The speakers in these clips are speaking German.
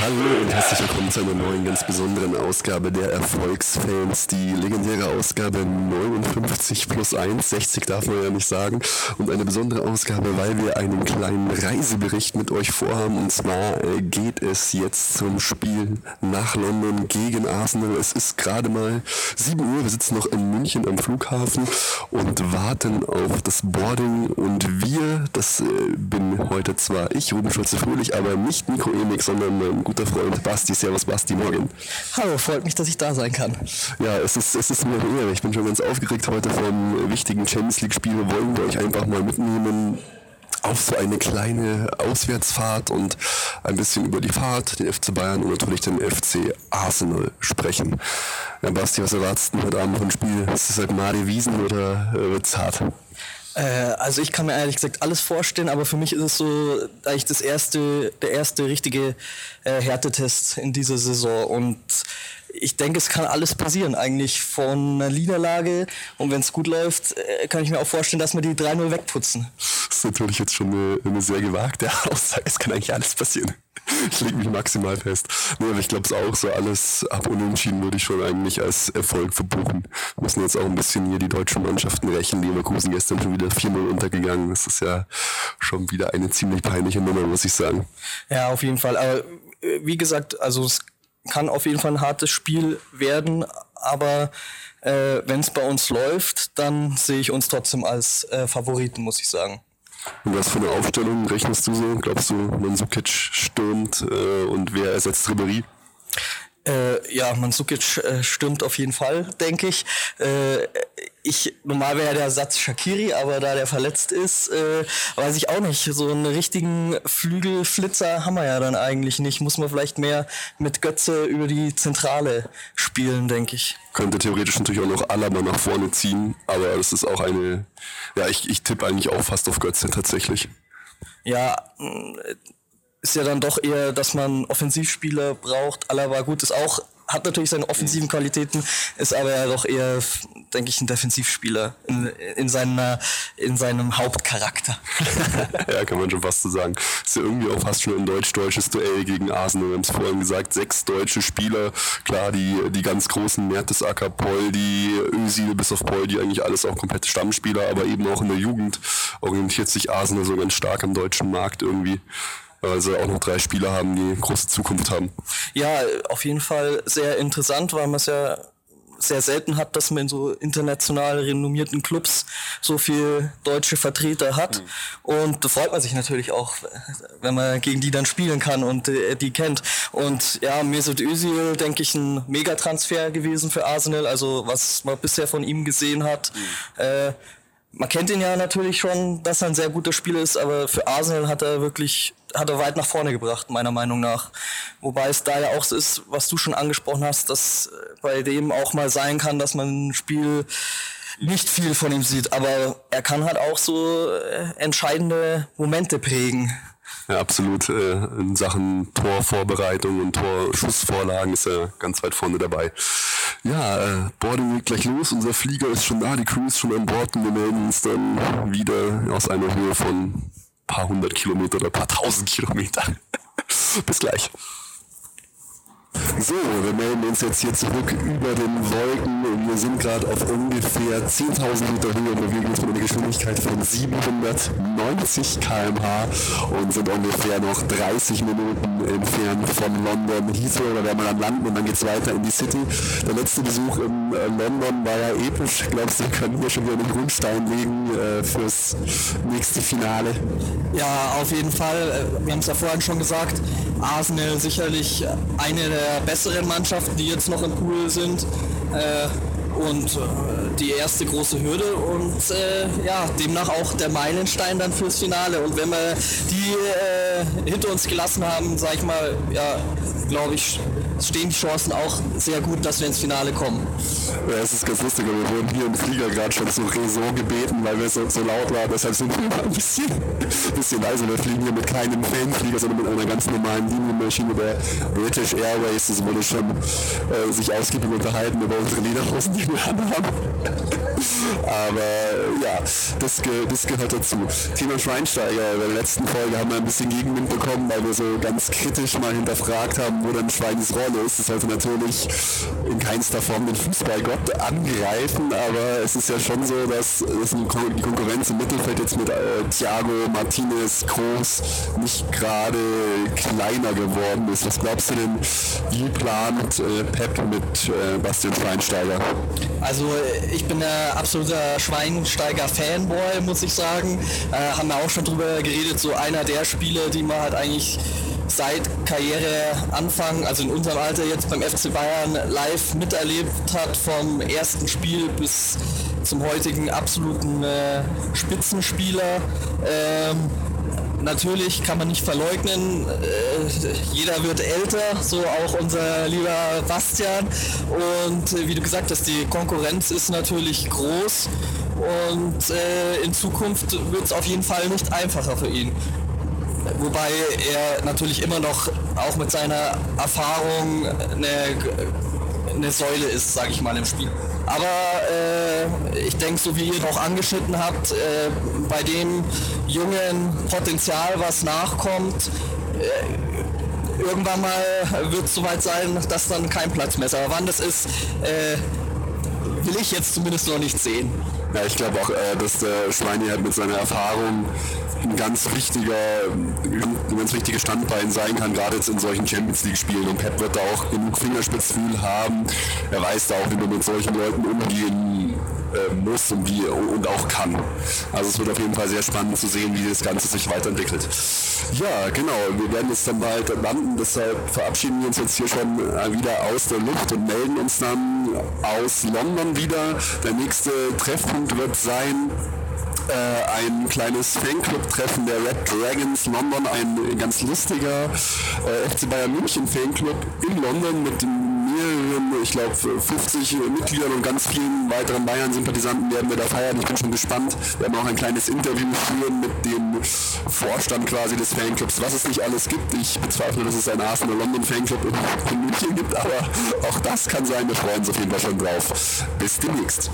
Hallo und herzlich willkommen zu einer neuen, ganz besonderen Ausgabe der Erfolgsfans. Die legendäre Ausgabe 59 plus 1, 60 darf man ja nicht sagen. Und eine besondere Ausgabe, weil wir einen kleinen Reisebericht mit euch vorhaben. Und zwar äh, geht es jetzt zum Spiel nach London gegen Arsenal. Es ist gerade mal 7 Uhr. Wir sitzen noch in München am Flughafen und warten auf das Boarding. Und wir, das äh, bin heute zwar ich, Ruben Schulze-Fröhlich, aber nicht Nico Emig, sondern mein guter Freund Basti. Servus Basti, morgen. Hallo, freut mich, dass ich da sein kann. Ja, es ist, es ist mir eine Ehre. Ich bin schon ganz aufgeregt heute vom wichtigen Champions League-Spiel. Wollen wir euch einfach mal mitnehmen auf so eine kleine Auswärtsfahrt und ein bisschen über die Fahrt, den FC Bayern und natürlich den FC Arsenal sprechen. Ja, Basti, was erwartest du heute Abend vom Spiel? Ist es halt Mari Wiesen oder äh, wird's hart? Äh, also ich kann mir ehrlich gesagt alles vorstellen, aber für mich ist es so eigentlich das erste, der erste richtige äh, Härtetest in dieser Saison und ich denke, es kann alles passieren eigentlich von einer Niederlage und wenn es gut läuft, äh, kann ich mir auch vorstellen, dass wir die 3-0 wegputzen. Das ist natürlich jetzt schon eine, eine sehr gewagte Aussage. Es kann eigentlich alles passieren. Ich lege mich maximal fest. Nee, aber ich glaube es auch, so alles ab Unentschieden würde ich schon eigentlich als Erfolg verbuchen. Wir müssen jetzt auch ein bisschen hier die deutschen Mannschaften rächen. Leverkusen gestern schon wieder 4-0 untergegangen. Das ist ja schon wieder eine ziemlich peinliche Nummer, muss ich sagen. Ja, auf jeden Fall. Aber äh, wie gesagt, also es kann auf jeden Fall ein hartes Spiel werden, aber äh, wenn es bei uns läuft, dann sehe ich uns trotzdem als äh, Favoriten, muss ich sagen. Und was für eine Aufstellung rechnest du so? Glaubst du, Mansukic stürmt äh, und wer ersetzt Ribéry? Äh, ja, Mansukic äh, stimmt auf jeden Fall, denke ich. Äh, ich normal wäre der Satz Shakiri, aber da der verletzt ist, äh, weiß ich auch nicht. So einen richtigen Flügelflitzer haben wir ja dann eigentlich nicht. Muss man vielleicht mehr mit Götze über die Zentrale spielen, denke ich. Könnte theoretisch natürlich auch noch Alaba nach vorne ziehen, aber das ist auch eine. Ja, ich, ich tippe eigentlich auch fast auf Götze tatsächlich. Ja, ist ja dann doch eher, dass man Offensivspieler braucht. Alaba gut ist auch, hat natürlich seine offensiven Qualitäten, ist aber ja doch eher, denke ich, ein Defensivspieler in, in, seiner, in seinem Hauptcharakter. ja, kann man schon fast so sagen. Ist ja irgendwie auch fast schon ein deutsch-deutsches Duell gegen Arsenal. Wir haben es vorhin gesagt, sechs deutsche Spieler. Klar, die, die ganz großen Mertesacker, Poldi, Özil bis auf Poldi, eigentlich alles auch komplette Stammspieler, aber eben auch in der Jugend orientiert sich Arsenal so ganz stark am deutschen Markt irgendwie weil sie auch noch drei Spieler haben, die große Zukunft haben. Ja, auf jeden Fall sehr interessant, weil man es ja sehr selten hat, dass man in so international renommierten Clubs so viel deutsche Vertreter hat. Mhm. Und da freut man sich natürlich auch, wenn man gegen die dann spielen kann und äh, die kennt. Und ja, Mesut Özil, denke ich, ein Megatransfer gewesen für Arsenal. Also was man bisher von ihm gesehen hat. Mhm. Äh, man kennt ihn ja natürlich schon, dass er ein sehr guter Spieler ist, aber für Arsenal hat er wirklich, hat er weit nach vorne gebracht, meiner Meinung nach. Wobei es da ja auch so ist, was du schon angesprochen hast, dass bei dem auch mal sein kann, dass man ein Spiel nicht viel von ihm sieht, aber er kann halt auch so äh, entscheidende Momente prägen. Ja, absolut. Äh, in Sachen Torvorbereitung und Torschussvorlagen ist er ganz weit vorne dabei. Ja, äh, Boarding geht gleich los. Unser Flieger ist schon da, die Crew ist schon an Bord und wir melden uns dann wieder aus einer Höhe von paar hundert Kilometer oder paar tausend Kilometer. Bis gleich. So, wir melden uns jetzt hier zurück über den Wolken und wir sind gerade auf ungefähr 10.000 Meter Höhe und bewegen uns mit einer Geschwindigkeit von 790 km/h und sind ungefähr noch 30 Minuten entfernt von London Heathrow. Da werden wir dann landen und dann geht es weiter in die City. Der letzte Besuch in äh, London war ja episch. Glaubst du, können wir schon wieder den Grundstein legen äh, fürs nächste Finale? Ja, auf jeden Fall. Äh, wir haben es ja vorhin schon gesagt. Arsenal sicherlich eine der besseren Mannschaften, die jetzt noch im Pool sind. Äh, und äh, die erste große Hürde und äh, ja, demnach auch der Meilenstein dann fürs Finale. Und wenn wir die äh, hinter uns gelassen haben, sag ich mal, ja, glaube ich, stehen die Chancen auch sehr gut, dass wir ins Finale kommen. Ja, es ist ganz lustig, wir wurden hier im Flieger gerade schon zur Raison gebeten, weil wir so, so laut waren. Deshalb sind wir ein bisschen, bisschen leise. Wir fliegen hier mit keinem Fanflieger, sondern mit einer ganz normalen Linienmaschine der British Airways. Das wurde schon äh, sich ausgiebig unterhalten über unsere Lederhosen, die wir anhaben. Aber ja, das, ge das gehört dazu. Thema Schweinsteiger, in der letzten Folge haben wir ein bisschen Gegenwind bekommen, weil wir so ganz kritisch mal hinterfragt haben, wo dann Schweins ist. Das sollte natürlich in keinster Form den Fußballgott angreifen, aber es ist ja schon so, dass, dass die Konkurrenz im Mittelfeld jetzt mit äh, Thiago, Martinez, Groß nicht gerade kleiner geworden ist. Was glaubst du denn, wie plant äh, Pep mit äh, Bastian Schweinsteiger? Also ich bin ein absoluter Schweinsteiger-Fanboy, muss ich sagen. Äh, haben wir auch schon drüber geredet, so einer der Spiele, die man halt eigentlich seit Karriereanfang, also in unserem Alter jetzt beim FC Bayern live miterlebt hat, vom ersten Spiel bis zum heutigen absoluten äh, Spitzenspieler. Ähm, natürlich kann man nicht verleugnen, äh, jeder wird älter, so auch unser lieber Bastian. Und äh, wie du gesagt hast, die Konkurrenz ist natürlich groß und äh, in Zukunft wird es auf jeden Fall nicht einfacher für ihn. Wobei er natürlich immer noch auch mit seiner Erfahrung eine, eine Säule ist, sage ich mal, im Spiel. Aber äh, ich denke, so wie ihr auch angeschnitten habt, äh, bei dem jungen Potenzial, was nachkommt, äh, irgendwann mal wird es soweit sein, dass dann kein Platz mehr ist. Aber wann das ist, äh, will ich jetzt zumindest noch nicht sehen. Ja, ich glaube auch, äh, dass der Schweini halt mit seiner Erfahrung ein ganz wichtiger, ein ganz wichtiges Standbein sein kann, gerade jetzt in solchen Champions League Spielen. Und Pep wird da auch genug Fingerspitzgefühl haben. Er weiß da auch, wie man mit solchen Leuten umgehen äh, muss und, wie, und auch kann. Also es wird auf jeden Fall sehr spannend zu sehen, wie das Ganze sich weiterentwickelt. Ja, genau. Wir werden jetzt dann bald landen. Deshalb verabschieden wir uns jetzt hier schon äh, wieder aus der Luft und melden uns dann aus London wieder. Der nächste Treffpunkt wird sein äh, ein kleines Fanclub-Treffen der Red Dragons London, ein ganz lustiger äh, FC Bayern München Fanclub in London mit mehreren, ich glaube 50 Mitgliedern und ganz vielen weiteren Bayern-Sympathisanten werden wir da feiern. Ich bin schon gespannt. Wir werden auch ein kleines Interview führen mit dem Vorstand quasi des Fanclubs, was es nicht alles gibt. Ich bezweifle, dass es einen Arsenal London Fanclub in München gibt, aber auch das kann sein. Wir freuen uns auf jeden Fall schon drauf. Bis demnächst.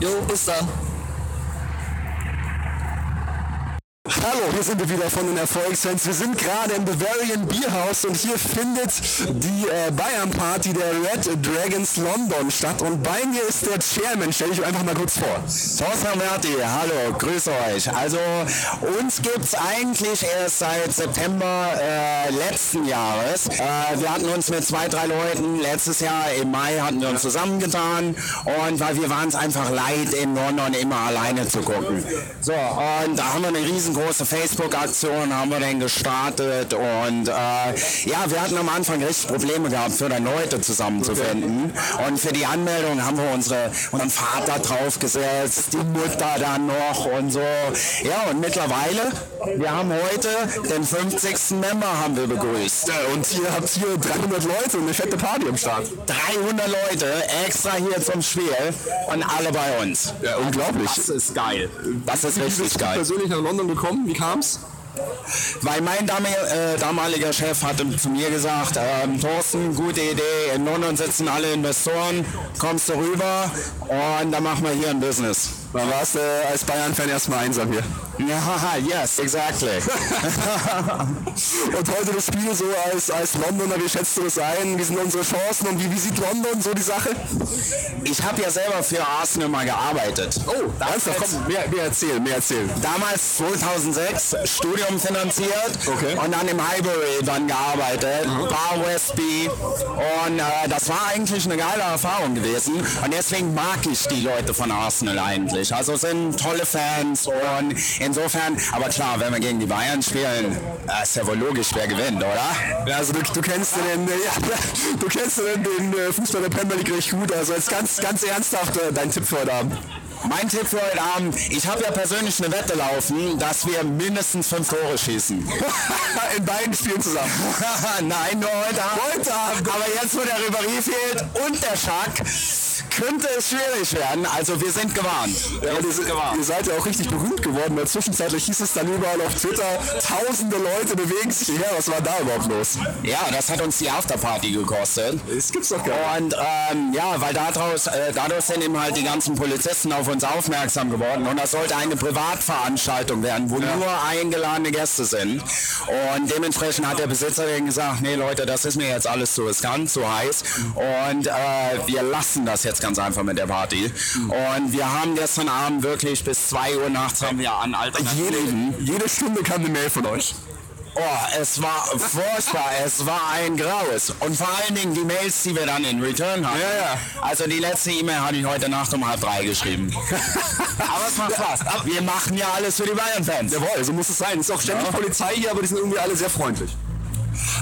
Jo, bis dann. Hallo, hier sind wir wieder von den Erfolgsfans. Wir sind gerade im Bavarian Bierhaus und hier findet die äh, Bayern Party der Red Dragons London statt. Und bei mir ist der Chairman. Stell dich einfach mal kurz vor. Thorsten Merti, hallo, grüße euch. Also uns gibt es eigentlich erst seit September äh, letzten Jahres. Äh, wir hatten uns mit zwei, drei Leuten letztes Jahr im Mai hatten wir uns zusammengetan und weil wir waren es einfach leid, in London immer alleine zu gucken. So, und da haben wir eine riesengroße große Facebook-Aktion haben wir dann gestartet und äh, ja, wir hatten am Anfang richtig Probleme gehabt, für dann Leute zusammenzufinden. Und für die Anmeldung haben wir unsere, unseren Vater draufgesetzt, die Mutter dann noch und so. Ja, und mittlerweile, wir haben heute den 50. Member haben wir begrüßt. Und ihr habt hier 300 Leute und eine fette Party am Start. 300 Leute extra hier zum Spiel und alle bei uns. Ja, unglaublich. Das ist geil. Das ist richtig geil. persönlich nach London gekommen? Wie kam's? Weil mein äh, damaliger Chef hatte zu mir gesagt, ähm, Thorsten, gute Idee, in London sitzen alle Investoren, kommst du rüber und dann machen wir hier ein Business. Da warst du äh, als Bayern-Fan erstmal einsam hier. Ja, yes, exactly. und heute das Spiel so als, als Londoner, wie schätzt du das ein? Wie sind unsere Chancen und wie, wie sieht London so die Sache? Ich habe ja selber für Arsenal mal gearbeitet. Oh, ernsthaft? Komm, mehr, mehr erzählen, mehr erzählen. Damals 2006 Studium finanziert okay. und dann im Highbury dann gearbeitet, mhm. Bar Westby und äh, das war eigentlich eine geile Erfahrung gewesen und deswegen mag ich die Leute von Arsenal eigentlich. Also sind tolle Fans und insofern, aber klar, wenn wir gegen die Bayern spielen, äh, ist ja wohl logisch, wer gewinnt, oder? Ja, also du, du kennst den, äh, ja, du kennst den, den äh, Fußball der Premier League recht gut. Also jetzt ganz, ganz ernsthaft dein Tipp für heute Abend. Mein Tipp für heute Abend, ich habe ja persönlich eine Wette laufen, dass wir mindestens fünf Tore schießen. In beiden Spielen zusammen. Nein, nur heute Abend. Heute Abend. Aber jetzt, wo der Ribéry fehlt und der Schack, könnte es schwierig werden. Also wir sind gewarnt. Ja, ihr, se- ihr seid ja auch richtig berühmt geworden, weil zwischenzeitlich hieß es dann überall auf Twitter, tausende Leute bewegen sich hierher. Was war da überhaupt los? Ja, das hat uns die Afterparty gekostet. Das gibt's doch gar nicht. Und ähm, ja, weil daraus, äh, dadurch sind eben halt die ganzen Polizisten auf uns aufmerksam geworden und das sollte eine Privatveranstaltung werden, wo nur eingeladene Gäste sind. Und dementsprechend hat der Besitzer dann gesagt, nee Leute, das ist mir jetzt alles zu riskant, zu heiß und äh, wir lassen das jetzt ganz einfach mit der Party. Und wir haben gestern Abend wirklich bis 2 Uhr nachts haben wir an Alternativen. Jede, jede Stunde kam eine Mail von euch. Oh, es war furchtbar, es war ein Graues. Und vor allen Dingen die Mails, die wir dann in Return hatten. Ja, ja. Also die letzte E-Mail hatte ich heute Nacht um halb drei geschrieben. aber es macht Spaß. Wir machen ja alles für die Bayern-Fans. Jawohl, so muss es sein. Es ist auch ständig Polizei hier, aber die sind irgendwie alle sehr freundlich.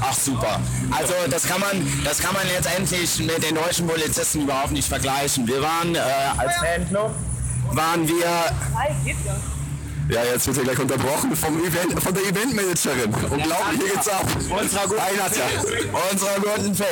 Ach super. Also das kann man, das kann man letztendlich mit den deutschen Polizisten überhaupt nicht vergleichen. Wir waren äh, als Fanclub waren wir Ja, jetzt wird er gleich unterbrochen vom Event, von der Eventmanagerin. Unglaublich, hier geht's ab. Unserer guten, unserer guten Phil.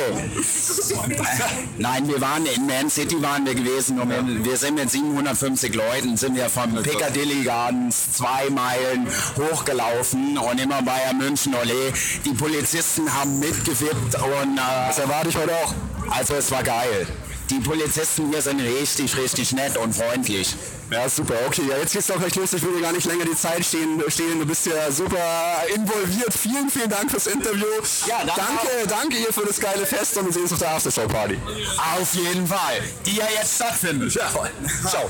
Nein, wir waren in Man City waren wir gewesen und wir- wir sind mit 750 Leuten sind wir vom Piccadilly Gardens zwei Meilen hochgelaufen und immer Bayern München Ole. Die Polizisten haben mitgewippt und äh, Das erwarte ich heute auch. also es war geil. Die Polizisten hier sind richtig, richtig nett und freundlich. Ja, super. Okay, ja, jetzt geht's doch gleich los. Ich will dir gar nicht länger die Zeit stehen. stehen. Du bist ja super involviert. Vielen, vielen Dank fürs Interview. Ja, danke danke, danke hier für das geile Fest und wir sehen uns auf der Aftershow-Party. Auf jeden Fall. Die ja jetzt stattfindet. Ja, ciao.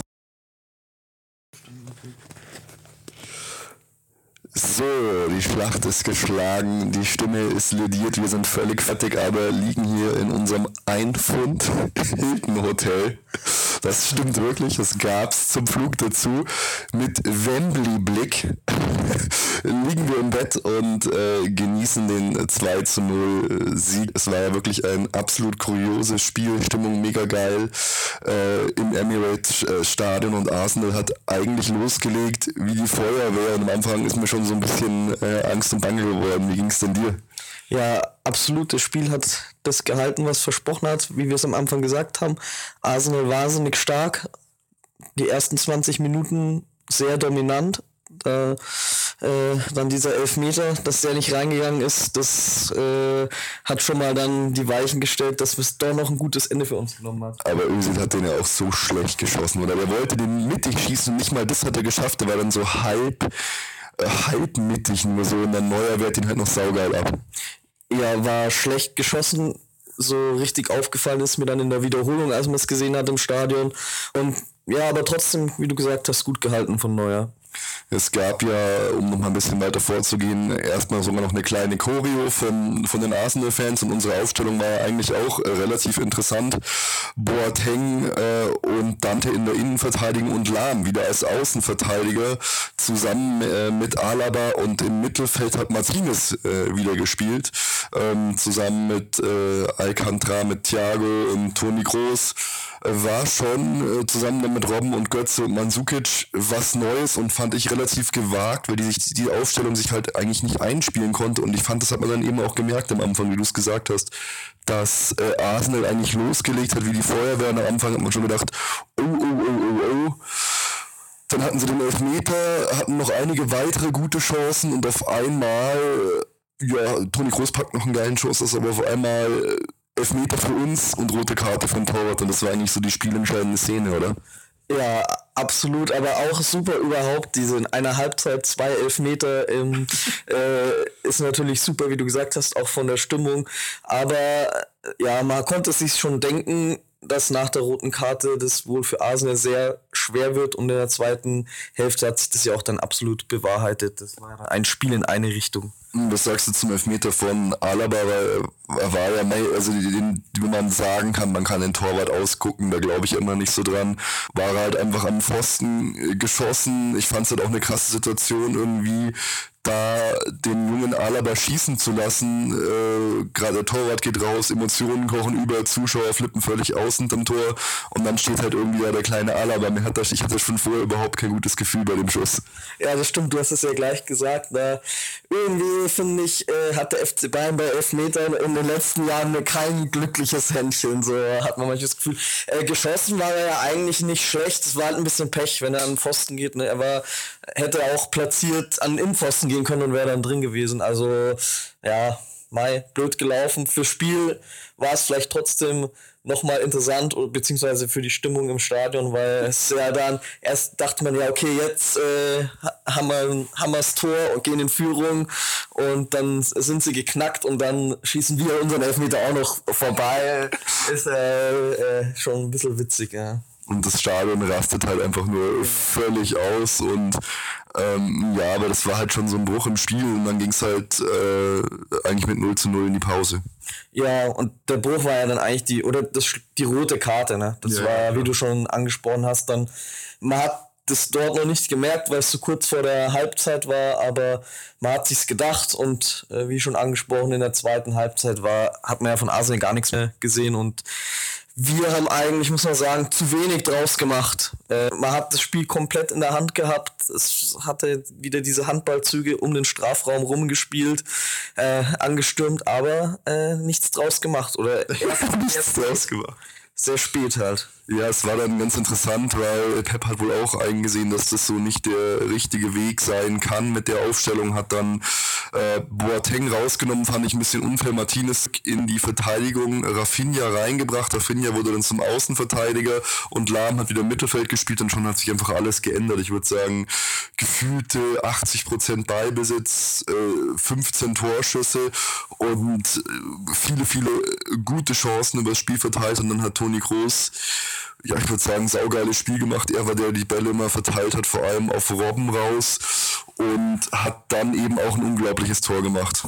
So, die Schlacht ist geschlagen, die Stimme ist lediert, wir sind völlig fertig, aber liegen hier in unserem Einfund Hilton Hotel. Das stimmt wirklich, das gab's zum Flug dazu. Mit Wembley-Blick liegen wir im Bett und äh, genießen den 2 zu 0 Sieg. Es war ja wirklich ein absolut kurioses Spiel, Stimmung mega geil äh, im Emirates äh, Stadion und Arsenal hat eigentlich losgelegt wie die Feuerwehr und am Anfang ist mir schon so ein bisschen äh, Angst und Bange geworden. Wie ging's denn dir? Ja, absolut. Das Spiel hat das gehalten, was versprochen hat, wie wir es am Anfang gesagt haben. Arsenal wahnsinnig stark. Die ersten 20 Minuten sehr dominant. Da, äh, dann dieser Elfmeter, dass der nicht reingegangen ist, das äh, hat schon mal dann die Weichen gestellt, dass es doch noch ein gutes Ende für uns genommen hat. Aber Özil hat den ja auch so schlecht geschossen. Oder er wollte den mittig schießen und nicht mal das hat er geschafft. Er war dann so halb, äh, halb mittig nur so und dann Neuer wehrt ihn halt noch saugeil ab. Ja, war schlecht geschossen. So richtig aufgefallen ist mir dann in der Wiederholung, als man es gesehen hat im Stadion. Und ja, aber trotzdem, wie du gesagt hast, gut gehalten von Neuer. Es gab ja, um noch mal ein bisschen weiter vorzugehen, erstmal sogar noch eine kleine Choreo von, von den Arsenal-Fans und unsere Aufstellung war ja eigentlich auch äh, relativ interessant. Boateng äh, und Dante in der Innenverteidigung und Lahm wieder als Außenverteidiger zusammen äh, mit Alaba und im Mittelfeld hat Martinez äh, wieder gespielt, ähm, zusammen mit äh, Alcantara, mit Thiago und Toni Groß war schon äh, zusammen mit Robben und Götze und Mandzukic was Neues und fand ich relativ gewagt, weil die sich die Aufstellung sich halt eigentlich nicht einspielen konnte und ich fand, das hat man dann eben auch gemerkt am Anfang, wie du es gesagt hast, dass äh, Arsenal eigentlich losgelegt hat wie die Feuerwehr und am Anfang hat man schon gedacht, oh, oh, oh, oh, oh. Dann hatten sie den Elfmeter, hatten noch einige weitere gute Chancen und auf einmal, äh, ja, Toni Groß packt noch einen geilen Schuss, ist aber auf einmal äh, Elfmeter für uns und rote Karte vom Torwart und das war eigentlich so die spielentscheidende Szene, oder? Ja, absolut, aber auch super überhaupt, diese in einer Halbzeit zwei Elfmeter ähm, äh, ist natürlich super, wie du gesagt hast, auch von der Stimmung. Aber äh, ja, man konnte sich schon denken, dass nach der roten Karte das wohl für Arsenal sehr schwer wird und in der zweiten Hälfte hat sich das ja auch dann absolut bewahrheitet. Das war ein Spiel in eine Richtung. Was sagst du zum Elfmeter von Alaba? Weil er war ja, also den, wie man sagen kann, man kann den Torwart ausgucken, da glaube ich immer nicht so dran. War halt einfach am Pfosten äh, geschossen. Ich fand es halt auch eine krasse Situation irgendwie, da den jungen Alaba schießen zu lassen, äh, gerade Torwart geht raus, Emotionen kochen über, Zuschauer flippen völlig aus hinterm Tor und dann steht halt irgendwie ja der kleine Alaba. Mir hat das, ich hatte schon vorher überhaupt kein gutes Gefühl bei dem Schuss. Ja, das stimmt, du hast es ja gleich gesagt. Na, irgendwie finde ich, äh, hat der FC Bayern bei Elfmetern in den letzten Jahren kein glückliches Händchen, so hat man manches Gefühl. Äh, geschossen war er ja eigentlich nicht schlecht, es war halt ein bisschen Pech, wenn er an den Pfosten geht. Ne? Er war, hätte auch platziert an den Innenpfosten gehen können und wäre dann drin gewesen. Also, ja, Mai, blöd gelaufen. Für Spiel war es vielleicht trotzdem nochmal interessant, beziehungsweise für die Stimmung im Stadion, weil es ja dann, erst dachte man ja, okay, jetzt äh, haben, wir, haben wir das Tor und gehen in Führung und dann sind sie geknackt und dann schießen wir unseren Elfmeter auch noch vorbei. Ist äh, äh, schon ein bisschen witzig, ja. Und das Stadion rastet halt einfach nur völlig aus und ähm, ja, aber das war halt schon so ein Bruch im Spiel und dann ging es halt äh, eigentlich mit 0 zu 0 in die Pause. Ja, und der Bruch war ja dann eigentlich die, oder das, die rote Karte, ne? Das ja, war, ja. wie du schon angesprochen hast, dann, man hat das dort noch nicht gemerkt, weil es so kurz vor der Halbzeit war, aber man hat sich's gedacht und äh, wie schon angesprochen in der zweiten Halbzeit war, hat man ja von Arsenal gar nichts mehr gesehen und wir haben eigentlich, muss man sagen, zu wenig draus gemacht. Äh, man hat das Spiel komplett in der Hand gehabt. Es hatte wieder diese Handballzüge um den Strafraum rumgespielt, äh, angestürmt, aber äh, nichts draus gemacht. Oder erst, nichts draus gemacht. Sehr spät halt. Ja, es war dann ganz interessant, weil Pep hat wohl auch eingesehen, dass das so nicht der richtige Weg sein kann mit der Aufstellung, hat dann äh, Boateng rausgenommen, fand ich ein bisschen unfair, Martinez in die Verteidigung, Rafinha reingebracht, Rafinha wurde dann zum Außenverteidiger und Lahm hat wieder Mittelfeld gespielt und schon hat sich einfach alles geändert. Ich würde sagen, gefühlte 80% Ballbesitz, äh, 15 Torschüsse und äh, viele, viele gute Chancen über das Spiel verteilt und dann hat Toni Kroos ja, ich würde sagen, saugeiles Spiel gemacht. Er war der, der die Bälle immer verteilt hat, vor allem auf Robben raus und hat dann eben auch ein unglaubliches Tor gemacht.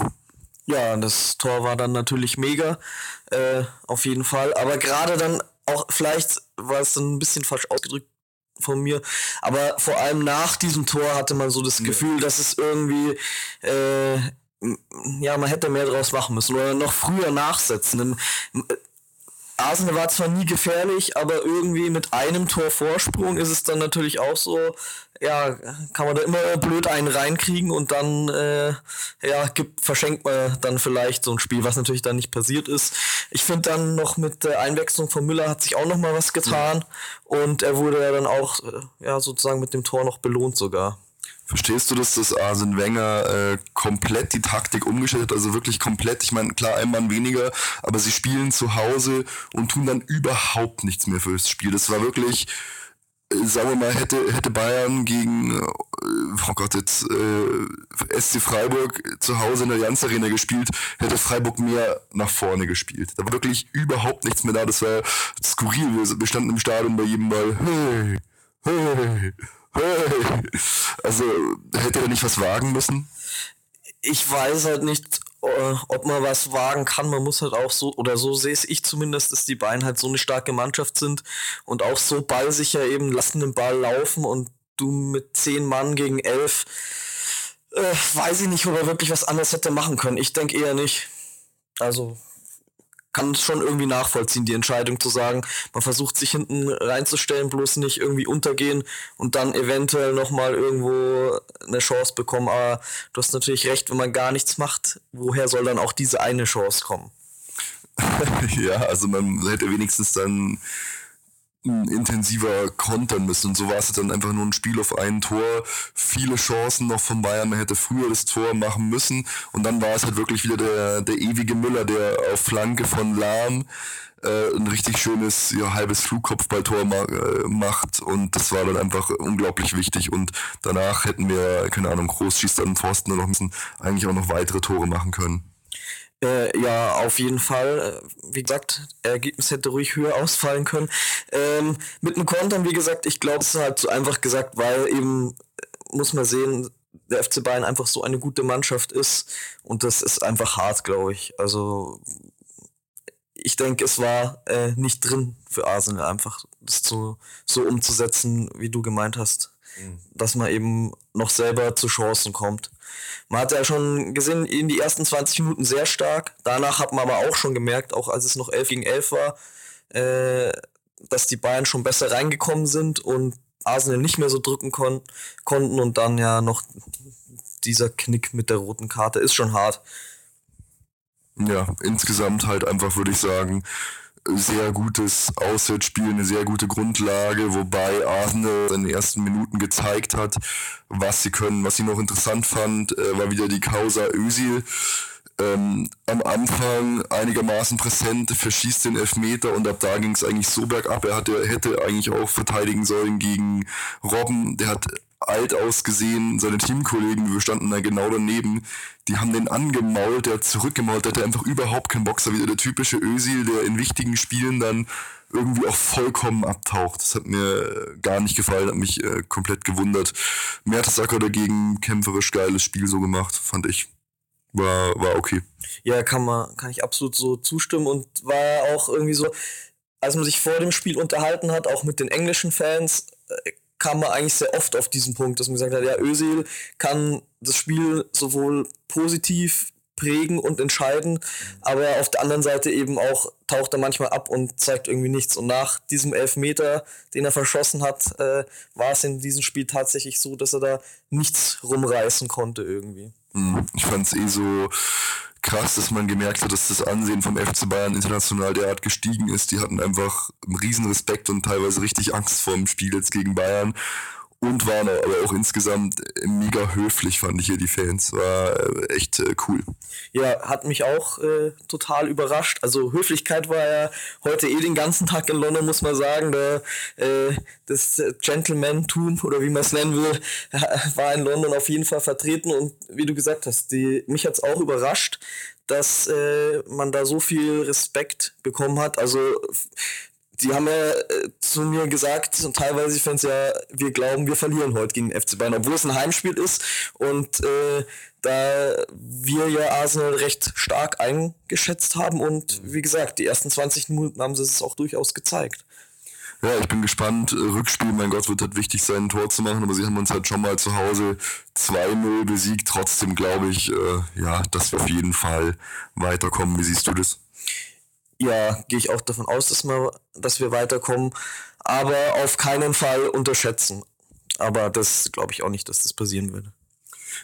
Ja, das Tor war dann natürlich mega, äh, auf jeden Fall. Aber gerade dann auch, vielleicht war es dann ein bisschen falsch ausgedrückt von mir, aber vor allem nach diesem Tor hatte man so das Gefühl, dass es irgendwie äh, ja, man hätte mehr draus machen müssen oder noch früher nachsetzen. Arsenal war zwar nie gefährlich, aber irgendwie mit einem Tor Vorsprung ist es dann natürlich auch so, ja, kann man da immer blöd einen reinkriegen und dann äh, ja, gibt, verschenkt man dann vielleicht so ein Spiel, was natürlich dann nicht passiert ist. Ich finde dann noch mit der Einwechslung von Müller hat sich auch noch mal was getan ja. und er wurde ja dann auch äh, ja sozusagen mit dem Tor noch belohnt sogar. Verstehst du, dass das Arsene Wenger äh, komplett die Taktik umgestellt hat? Also wirklich komplett. Ich meine, klar, ein Mann weniger, aber sie spielen zu Hause und tun dann überhaupt nichts mehr fürs Spiel. Das war wirklich, äh, sagen wir mal, hätte, hätte Bayern gegen, äh, oh Gott, jetzt äh, SC Freiburg zu Hause in der Allianz Arena gespielt, hätte Freiburg mehr nach vorne gespielt. Da war wirklich überhaupt nichts mehr da. Das war skurril. Wir, wir standen im Stadion bei jedem Ball. Hey, hey, also hätte er nicht was wagen müssen? Ich weiß halt nicht, äh, ob man was wagen kann. Man muss halt auch so, oder so sehe ich zumindest, dass die Bayern halt so eine starke Mannschaft sind und auch so ballsicher eben lassen den Ball laufen und du mit zehn Mann gegen elf, äh, weiß ich nicht, ob er wirklich was anderes hätte machen können. Ich denke eher nicht. Also kann es schon irgendwie nachvollziehen, die Entscheidung zu sagen, man versucht sich hinten reinzustellen, bloß nicht irgendwie untergehen und dann eventuell nochmal irgendwo eine Chance bekommen. Aber du hast natürlich recht, wenn man gar nichts macht, woher soll dann auch diese eine Chance kommen? ja, also man hätte wenigstens dann intensiver kontern müssen. Und so war es dann einfach nur ein Spiel auf ein Tor. Viele Chancen noch von Bayern. Man hätte früher das Tor machen müssen. Und dann war es halt wirklich wieder der, der ewige Müller, der auf Flanke von Lahm äh, ein richtig schönes ja, halbes Flugkopfballtor ma äh, macht. Und das war dann einfach unglaublich wichtig. Und danach hätten wir, keine Ahnung, Groß schießt an den noch müssen eigentlich auch noch weitere Tore machen können. Äh, ja, auf jeden Fall. Äh, wie gesagt, Ergebnis hätte ruhig höher ausfallen können. Ähm, mit dem Kontern, wie gesagt, ich glaube, es ist halt so einfach gesagt, weil eben, äh, muss man sehen, der FC Bayern einfach so eine gute Mannschaft ist und das ist einfach hart, glaube ich. Also ich denke, es war äh, nicht drin für Arsenal, einfach das zu, so umzusetzen, wie du gemeint hast. Dass man eben noch selber zu Chancen kommt. Man hat ja schon gesehen, in die ersten 20 Minuten sehr stark. Danach hat man aber auch schon gemerkt, auch als es noch 11 gegen 11 war, äh, dass die Bayern schon besser reingekommen sind und Arsenal nicht mehr so drücken kon konnten und dann ja noch dieser Knick mit der roten Karte ist schon hart. Ja, insgesamt halt einfach würde ich sagen, sehr gutes Auswärtsspiel, eine sehr gute Grundlage, wobei Arsenal in den ersten Minuten gezeigt hat, was sie können. Was ich noch interessant fand, äh, war wieder die Causa Özil. Ähm, am Anfang einigermaßen präsent, verschießt den Elfmeter und ab da ging es eigentlich so bergab. Er hatte, hätte eigentlich auch verteidigen sollen gegen Robben. Der hat alt ausgesehen, seine Teamkollegen, wir standen da genau daneben, die haben den angemault, der hat zurückgemault, der hatte einfach überhaupt keinen Boxer, wieder der typische Ösil, der in wichtigen Spielen dann irgendwie auch vollkommen abtaucht. Das hat mir gar nicht gefallen, hat mich äh, komplett gewundert. Mertesacker dagegen kämpferisch geiles Spiel so gemacht, fand ich. War, war okay. Ja, kann man, kann ich absolut so zustimmen und war auch irgendwie so, als man sich vor dem Spiel unterhalten hat, auch mit den englischen Fans, äh, kam man eigentlich sehr oft auf diesen Punkt, dass man gesagt hat, ja, Özil kann das Spiel sowohl positiv prägen und entscheiden, aber auf der anderen Seite eben auch taucht er manchmal ab und zeigt irgendwie nichts. Und nach diesem Elfmeter, den er verschossen hat, äh, war es in diesem Spiel tatsächlich so, dass er da nichts rumreißen konnte irgendwie. Hm, ich fand es eh so krass, dass man gemerkt hat, dass das Ansehen vom FC Bayern international derart gestiegen ist. Die hatten einfach einen riesen Respekt und teilweise richtig Angst vor dem Spiel jetzt gegen Bayern und waren aber auch insgesamt mega höflich, fand ich hier die Fans. War äh, echt äh, cool. Ja, hat mich auch äh, total überrascht. Also Höflichkeit war ja heute eh den ganzen Tag in London, muss man sagen. Da, äh, das Gentleman-Tum oder wie man es nennen will, war in London auf jeden Fall vertreten. Und wie du gesagt hast, die, mich hat's auch überrascht, dass äh, man da so viel Respekt bekommen hat. Also die haben ja äh, zu mir gesagt, und teilweise ich finde ja, wir glauben, wir verlieren heute gegen den FC Bayern, obwohl es ein Heimspiel ist und äh, da wir ja Arsenal recht stark eingeschätzt haben und wie gesagt, die ersten 20 Minuten haben sie es auch durchaus gezeigt. Ja, ich bin gespannt. Äh, Rückspiel, mein Gott, wird halt wichtig sein, ein Tor zu machen, aber sie haben uns halt schon mal zu Hause 2-0 besiegt. Trotzdem glaube ich, äh, ja, dass wir auf jeden Fall weiterkommen. Wie siehst du das? Ja, gehe ich auch davon aus, dass wir, dass wir weiterkommen, aber auf keinen Fall unterschätzen. Aber das glaube ich auch nicht, dass das passieren würde.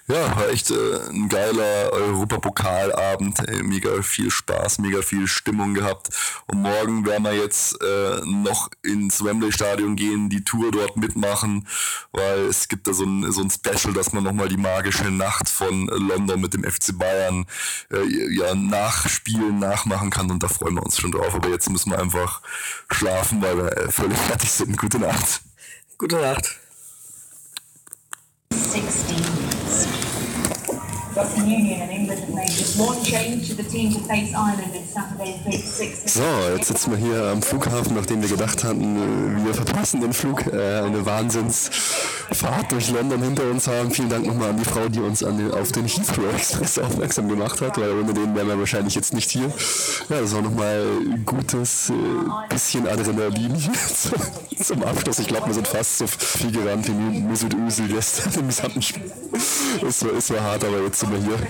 Ja, war echt äh, ein geiler Europapokalabend. Mega viel Spaß, mega viel Stimmung gehabt. Und morgen werden wir jetzt äh, noch ins Wembley Stadion gehen, die Tour dort mitmachen, weil es gibt da so ein, so ein Special, dass man nochmal die magische Nacht von London mit dem FC Bayern äh, ja, nachspielen, nachmachen kann. Und da freuen wir uns schon drauf. Aber jetzt müssen wir einfach schlafen, weil wir äh, völlig fertig sind. Gute Nacht. Gute Nacht. 16 minutes. So, jetzt sitzen wir hier am Flughafen, nachdem wir gedacht hatten, wir verpassen den Flug. Äh, eine Wahnsinnsfahrt durch London hinter uns haben. Vielen Dank nochmal an die Frau, die uns den, auf den Heathrow Express aufmerksam gemacht hat, weil ohne den wären wir wahrscheinlich jetzt nicht hier. Ja, das war nochmal gutes äh, bisschen Adrenalin zum, Abschluss. Ich glaube, wir sind fast so viel gerannt wie Mesut Özil gestern im gesamten Spiel. Es war, es war hart, aber jetzt wir hier.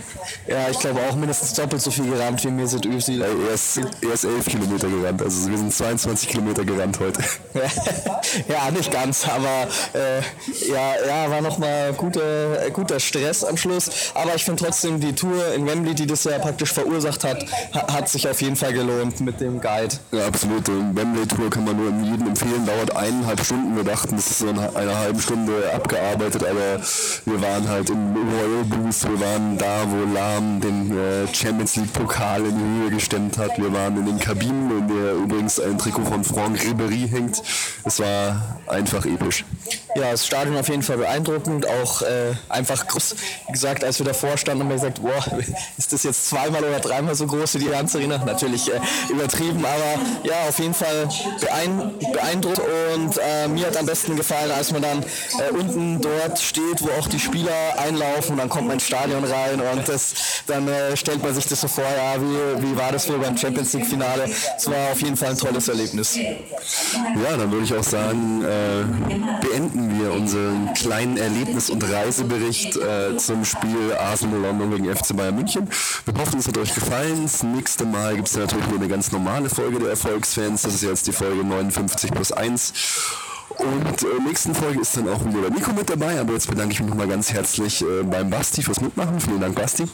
Ja, ich glaube auch mindestens doppelt so viel gerannt wie mir sind. Ja, er, ist, er ist elf Kilometer gerannt, also wir sind 22 Kilometer gerannt heute. ja, nicht ganz, aber äh, ja, ja, war nochmal guter, guter Stress am Schluss. Aber ich finde trotzdem die Tour in Wembley, die das ja praktisch verursacht hat, hat sich auf jeden Fall gelohnt mit dem Guide. Ja, absolut. Die Wembley-Tour kann man nur jedem empfehlen, dauert eineinhalb Stunden. Wir dachten, das ist so in einer halben Stunde abgearbeitet, aber wir waren halt im Royal Booth, wir waren da, wo Lahm den äh, Champions League Pokal in die Höhe gestemmt hat. Wir waren in den Kabinen, in der übrigens ein Trikot von Franck Ribéry hängt. Es war einfach episch. Ja, das Stadion auf jeden Fall beeindruckend, auch äh, einfach groß. Wie gesagt, als wir davor standen, haben wir gesagt, boah, ist das jetzt zweimal oder dreimal so groß wie die Allianz Arena? Natürlich äh, übertrieben, aber ja, auf jeden Fall beeindruckt und äh, mir hat am besten gefallen, als man dann äh, unten dort steht, wo auch die Spieler einlaufen und dann kommt man ins Stadion rein rein und das, dann äh, stellt man sich das so vor, ja, wie, wie war das für beim Champions League Finale? Es war auf jeden Fall ein tolles Erlebnis. Ja, dann würde ich auch sagen, äh, beenden wir unseren kleinen Erlebnis- und Reisebericht äh, zum Spiel Arsenal London gegen FC Bayern München. Wir hoffen, es hat euch gefallen. Das nächste Mal gibt es natürlich nur eine ganz normale Folge der Erfolgsfans. Das ist jetzt die Folge 59 plus 1. Und äh, nächsten Folge ist dann auch wieder der Nico mit dabei, aber jetzt bedanke ich mich nochmal ganz herzlich äh, beim Basti fürs Mitmachen. Vielen Dank, Basti.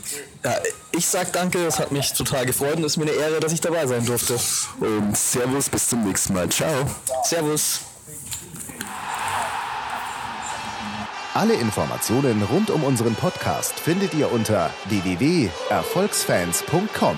Ja, ich sag danke, es hat mich total gefreut und es ist mir eine Ehre, dass ich dabei sein durfte. Und Servus, bis zum nächsten Mal. Ciao. Servus. Alle Informationen rund um unseren Podcast findet ihr unter www.erfolgsfans.com.